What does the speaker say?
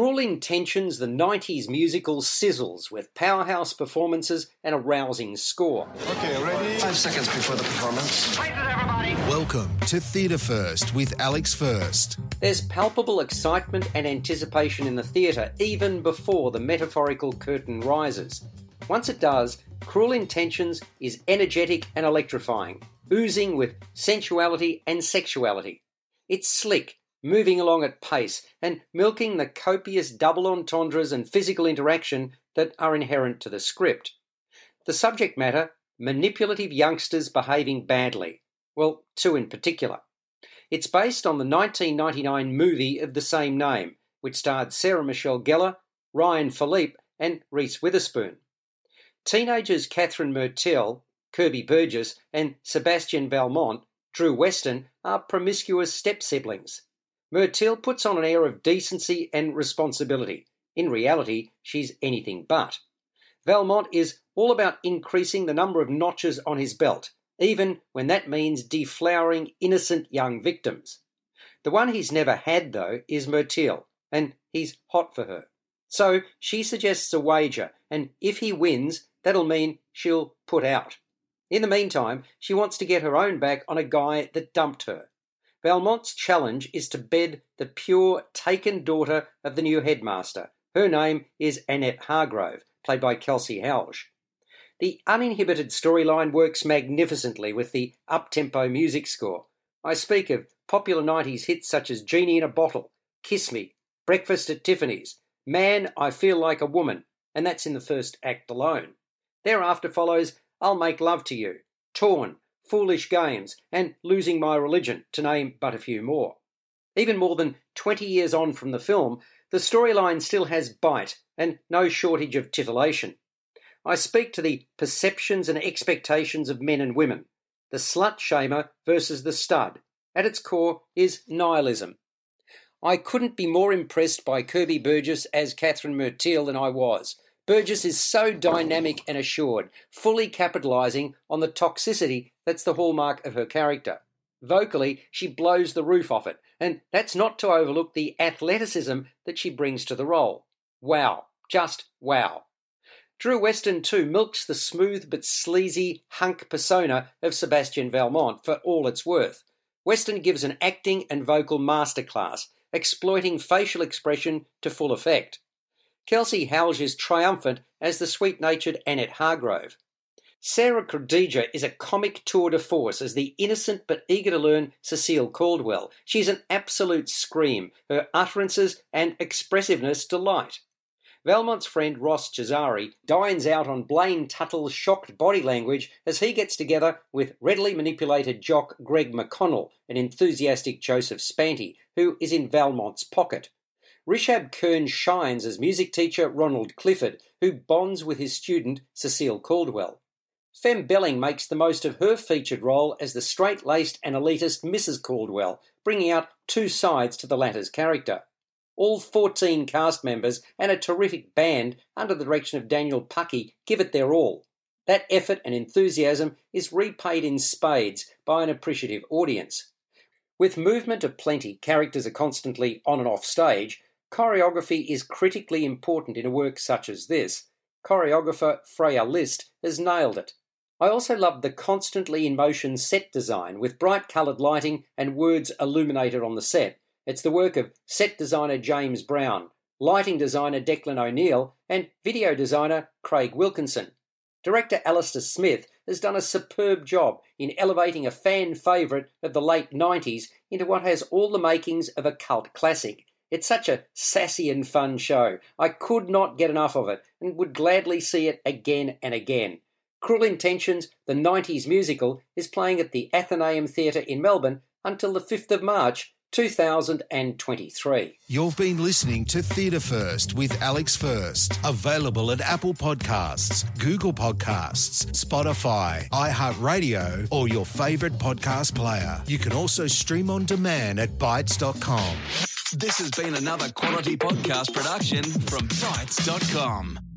Cruel Intentions, the 90s musical sizzles with powerhouse performances and a rousing score. Okay, ready? Five seconds before the performance. Welcome to Theatre First with Alex First. There's palpable excitement and anticipation in the theatre even before the metaphorical curtain rises. Once it does, Cruel Intentions is energetic and electrifying, oozing with sensuality and sexuality. It's slick, moving along at pace, and milking the copious double entendres and physical interaction that are inherent to the script. The subject matter manipulative youngsters behaving badly. Well, two in particular. It's based on the 1999 movie of the same name, which starred Sarah Michelle Gellar, Ryan Phillippe, and Reese Witherspoon. Teenagers Catherine Murtell, Kirby Burgess, and Sebastian Valmont, Drew Weston, are promiscuous step siblings. Murtell puts on an air of decency and responsibility. In reality, she's anything but. Valmont is all about increasing the number of notches on his belt, even when that means deflowering innocent young victims. The one he's never had, though, is Murtell, and he's hot for her. So she suggests a wager, and if he wins, that'll mean she'll put out. In the meantime, she wants to get her own back on a guy that dumped her. Valmont's challenge is to bed the pure, taken daughter of the new headmaster. Her name is Annette Hargrove, played by Kelsey Halge. The uninhibited storyline works magnificently with the up-tempo music score. I speak of popular 90s hits such as Genie in a Bottle, Kiss Me, Breakfast at Tiffany's, Man, I Feel Like a Woman, and that's in the first act alone. Thereafter follows I'll Make Love to You, Torn, Foolish Games, and Losing My Religion, to name but a few more. Even more than 20 years on from the film, the storyline still has bite and no shortage of titillation. I speak to the perceptions and expectations of men and women, the slut shamer versus the stud. At its core is nihilism. I couldn't be more impressed by Kirby Burgess as Catherine Murtell than I was. Burgess is so dynamic and assured, fully capitalising on the toxicity that's the hallmark of her character. Vocally, she blows the roof off it, and that's not to overlook the athleticism that she brings to the role. Wow, just wow. Drew Weston, too, milks the smooth but sleazy hunk persona of Sebastian Valmont for all it's worth. Weston gives an acting and vocal masterclass, exploiting facial expression to full effect. Kelsey Halge is triumphant as the sweet natured Annette Hargrove. Sarah Krndija is a comic tour de force as the innocent but eager to learn Cecile Caldwell. She's an absolute scream. Her utterances and expressiveness delight. Valmont's friend Ross Chisari dines out on Blaine Tuttle's shocked body language as he gets together with readily manipulated jock Greg McConnell, an enthusiastic Joseph Spanti, who is in Valmont's pocket. Rishab Kern shines as music teacher Ronald Clifford, who bonds with his student Cecile Caldwell. Fem Belling makes the most of her featured role as the straight laced and elitist Mrs. Caldwell, bringing out two sides to the latter's character. All 14 cast members and a terrific band under the direction of Daniel Puckey give it their all. That effort and enthusiasm is repaid in spades by an appreciative audience. With movement aplenty, characters are constantly on and off stage, choreography is critically important in a work such as this. Choreographer Freya List has nailed it. I also love the constantly in motion set design with bright coloured lighting and words illuminated on the set. It's the work of set designer James Brown, lighting designer Declan O'Neill, and video designer Craig Wilkinson. Director Alistair Smith has done a superb job in elevating a fan favourite of the late 90s into what has all the makings of a cult classic. It's such a sassy and fun show. I could not get enough of it and would gladly see it again and again. Cruel Intentions, the 90s musical, is playing at the Athenaeum Theatre in Melbourne until the 5th of March 2023. You've been listening to Theatre First with Alex First. Available at Apple Podcasts, Google Podcasts, Spotify, iHeartRadio, or your favourite podcast player. You can also stream on demand at Bytes.com. This has been another quality podcast production from Bytes.com.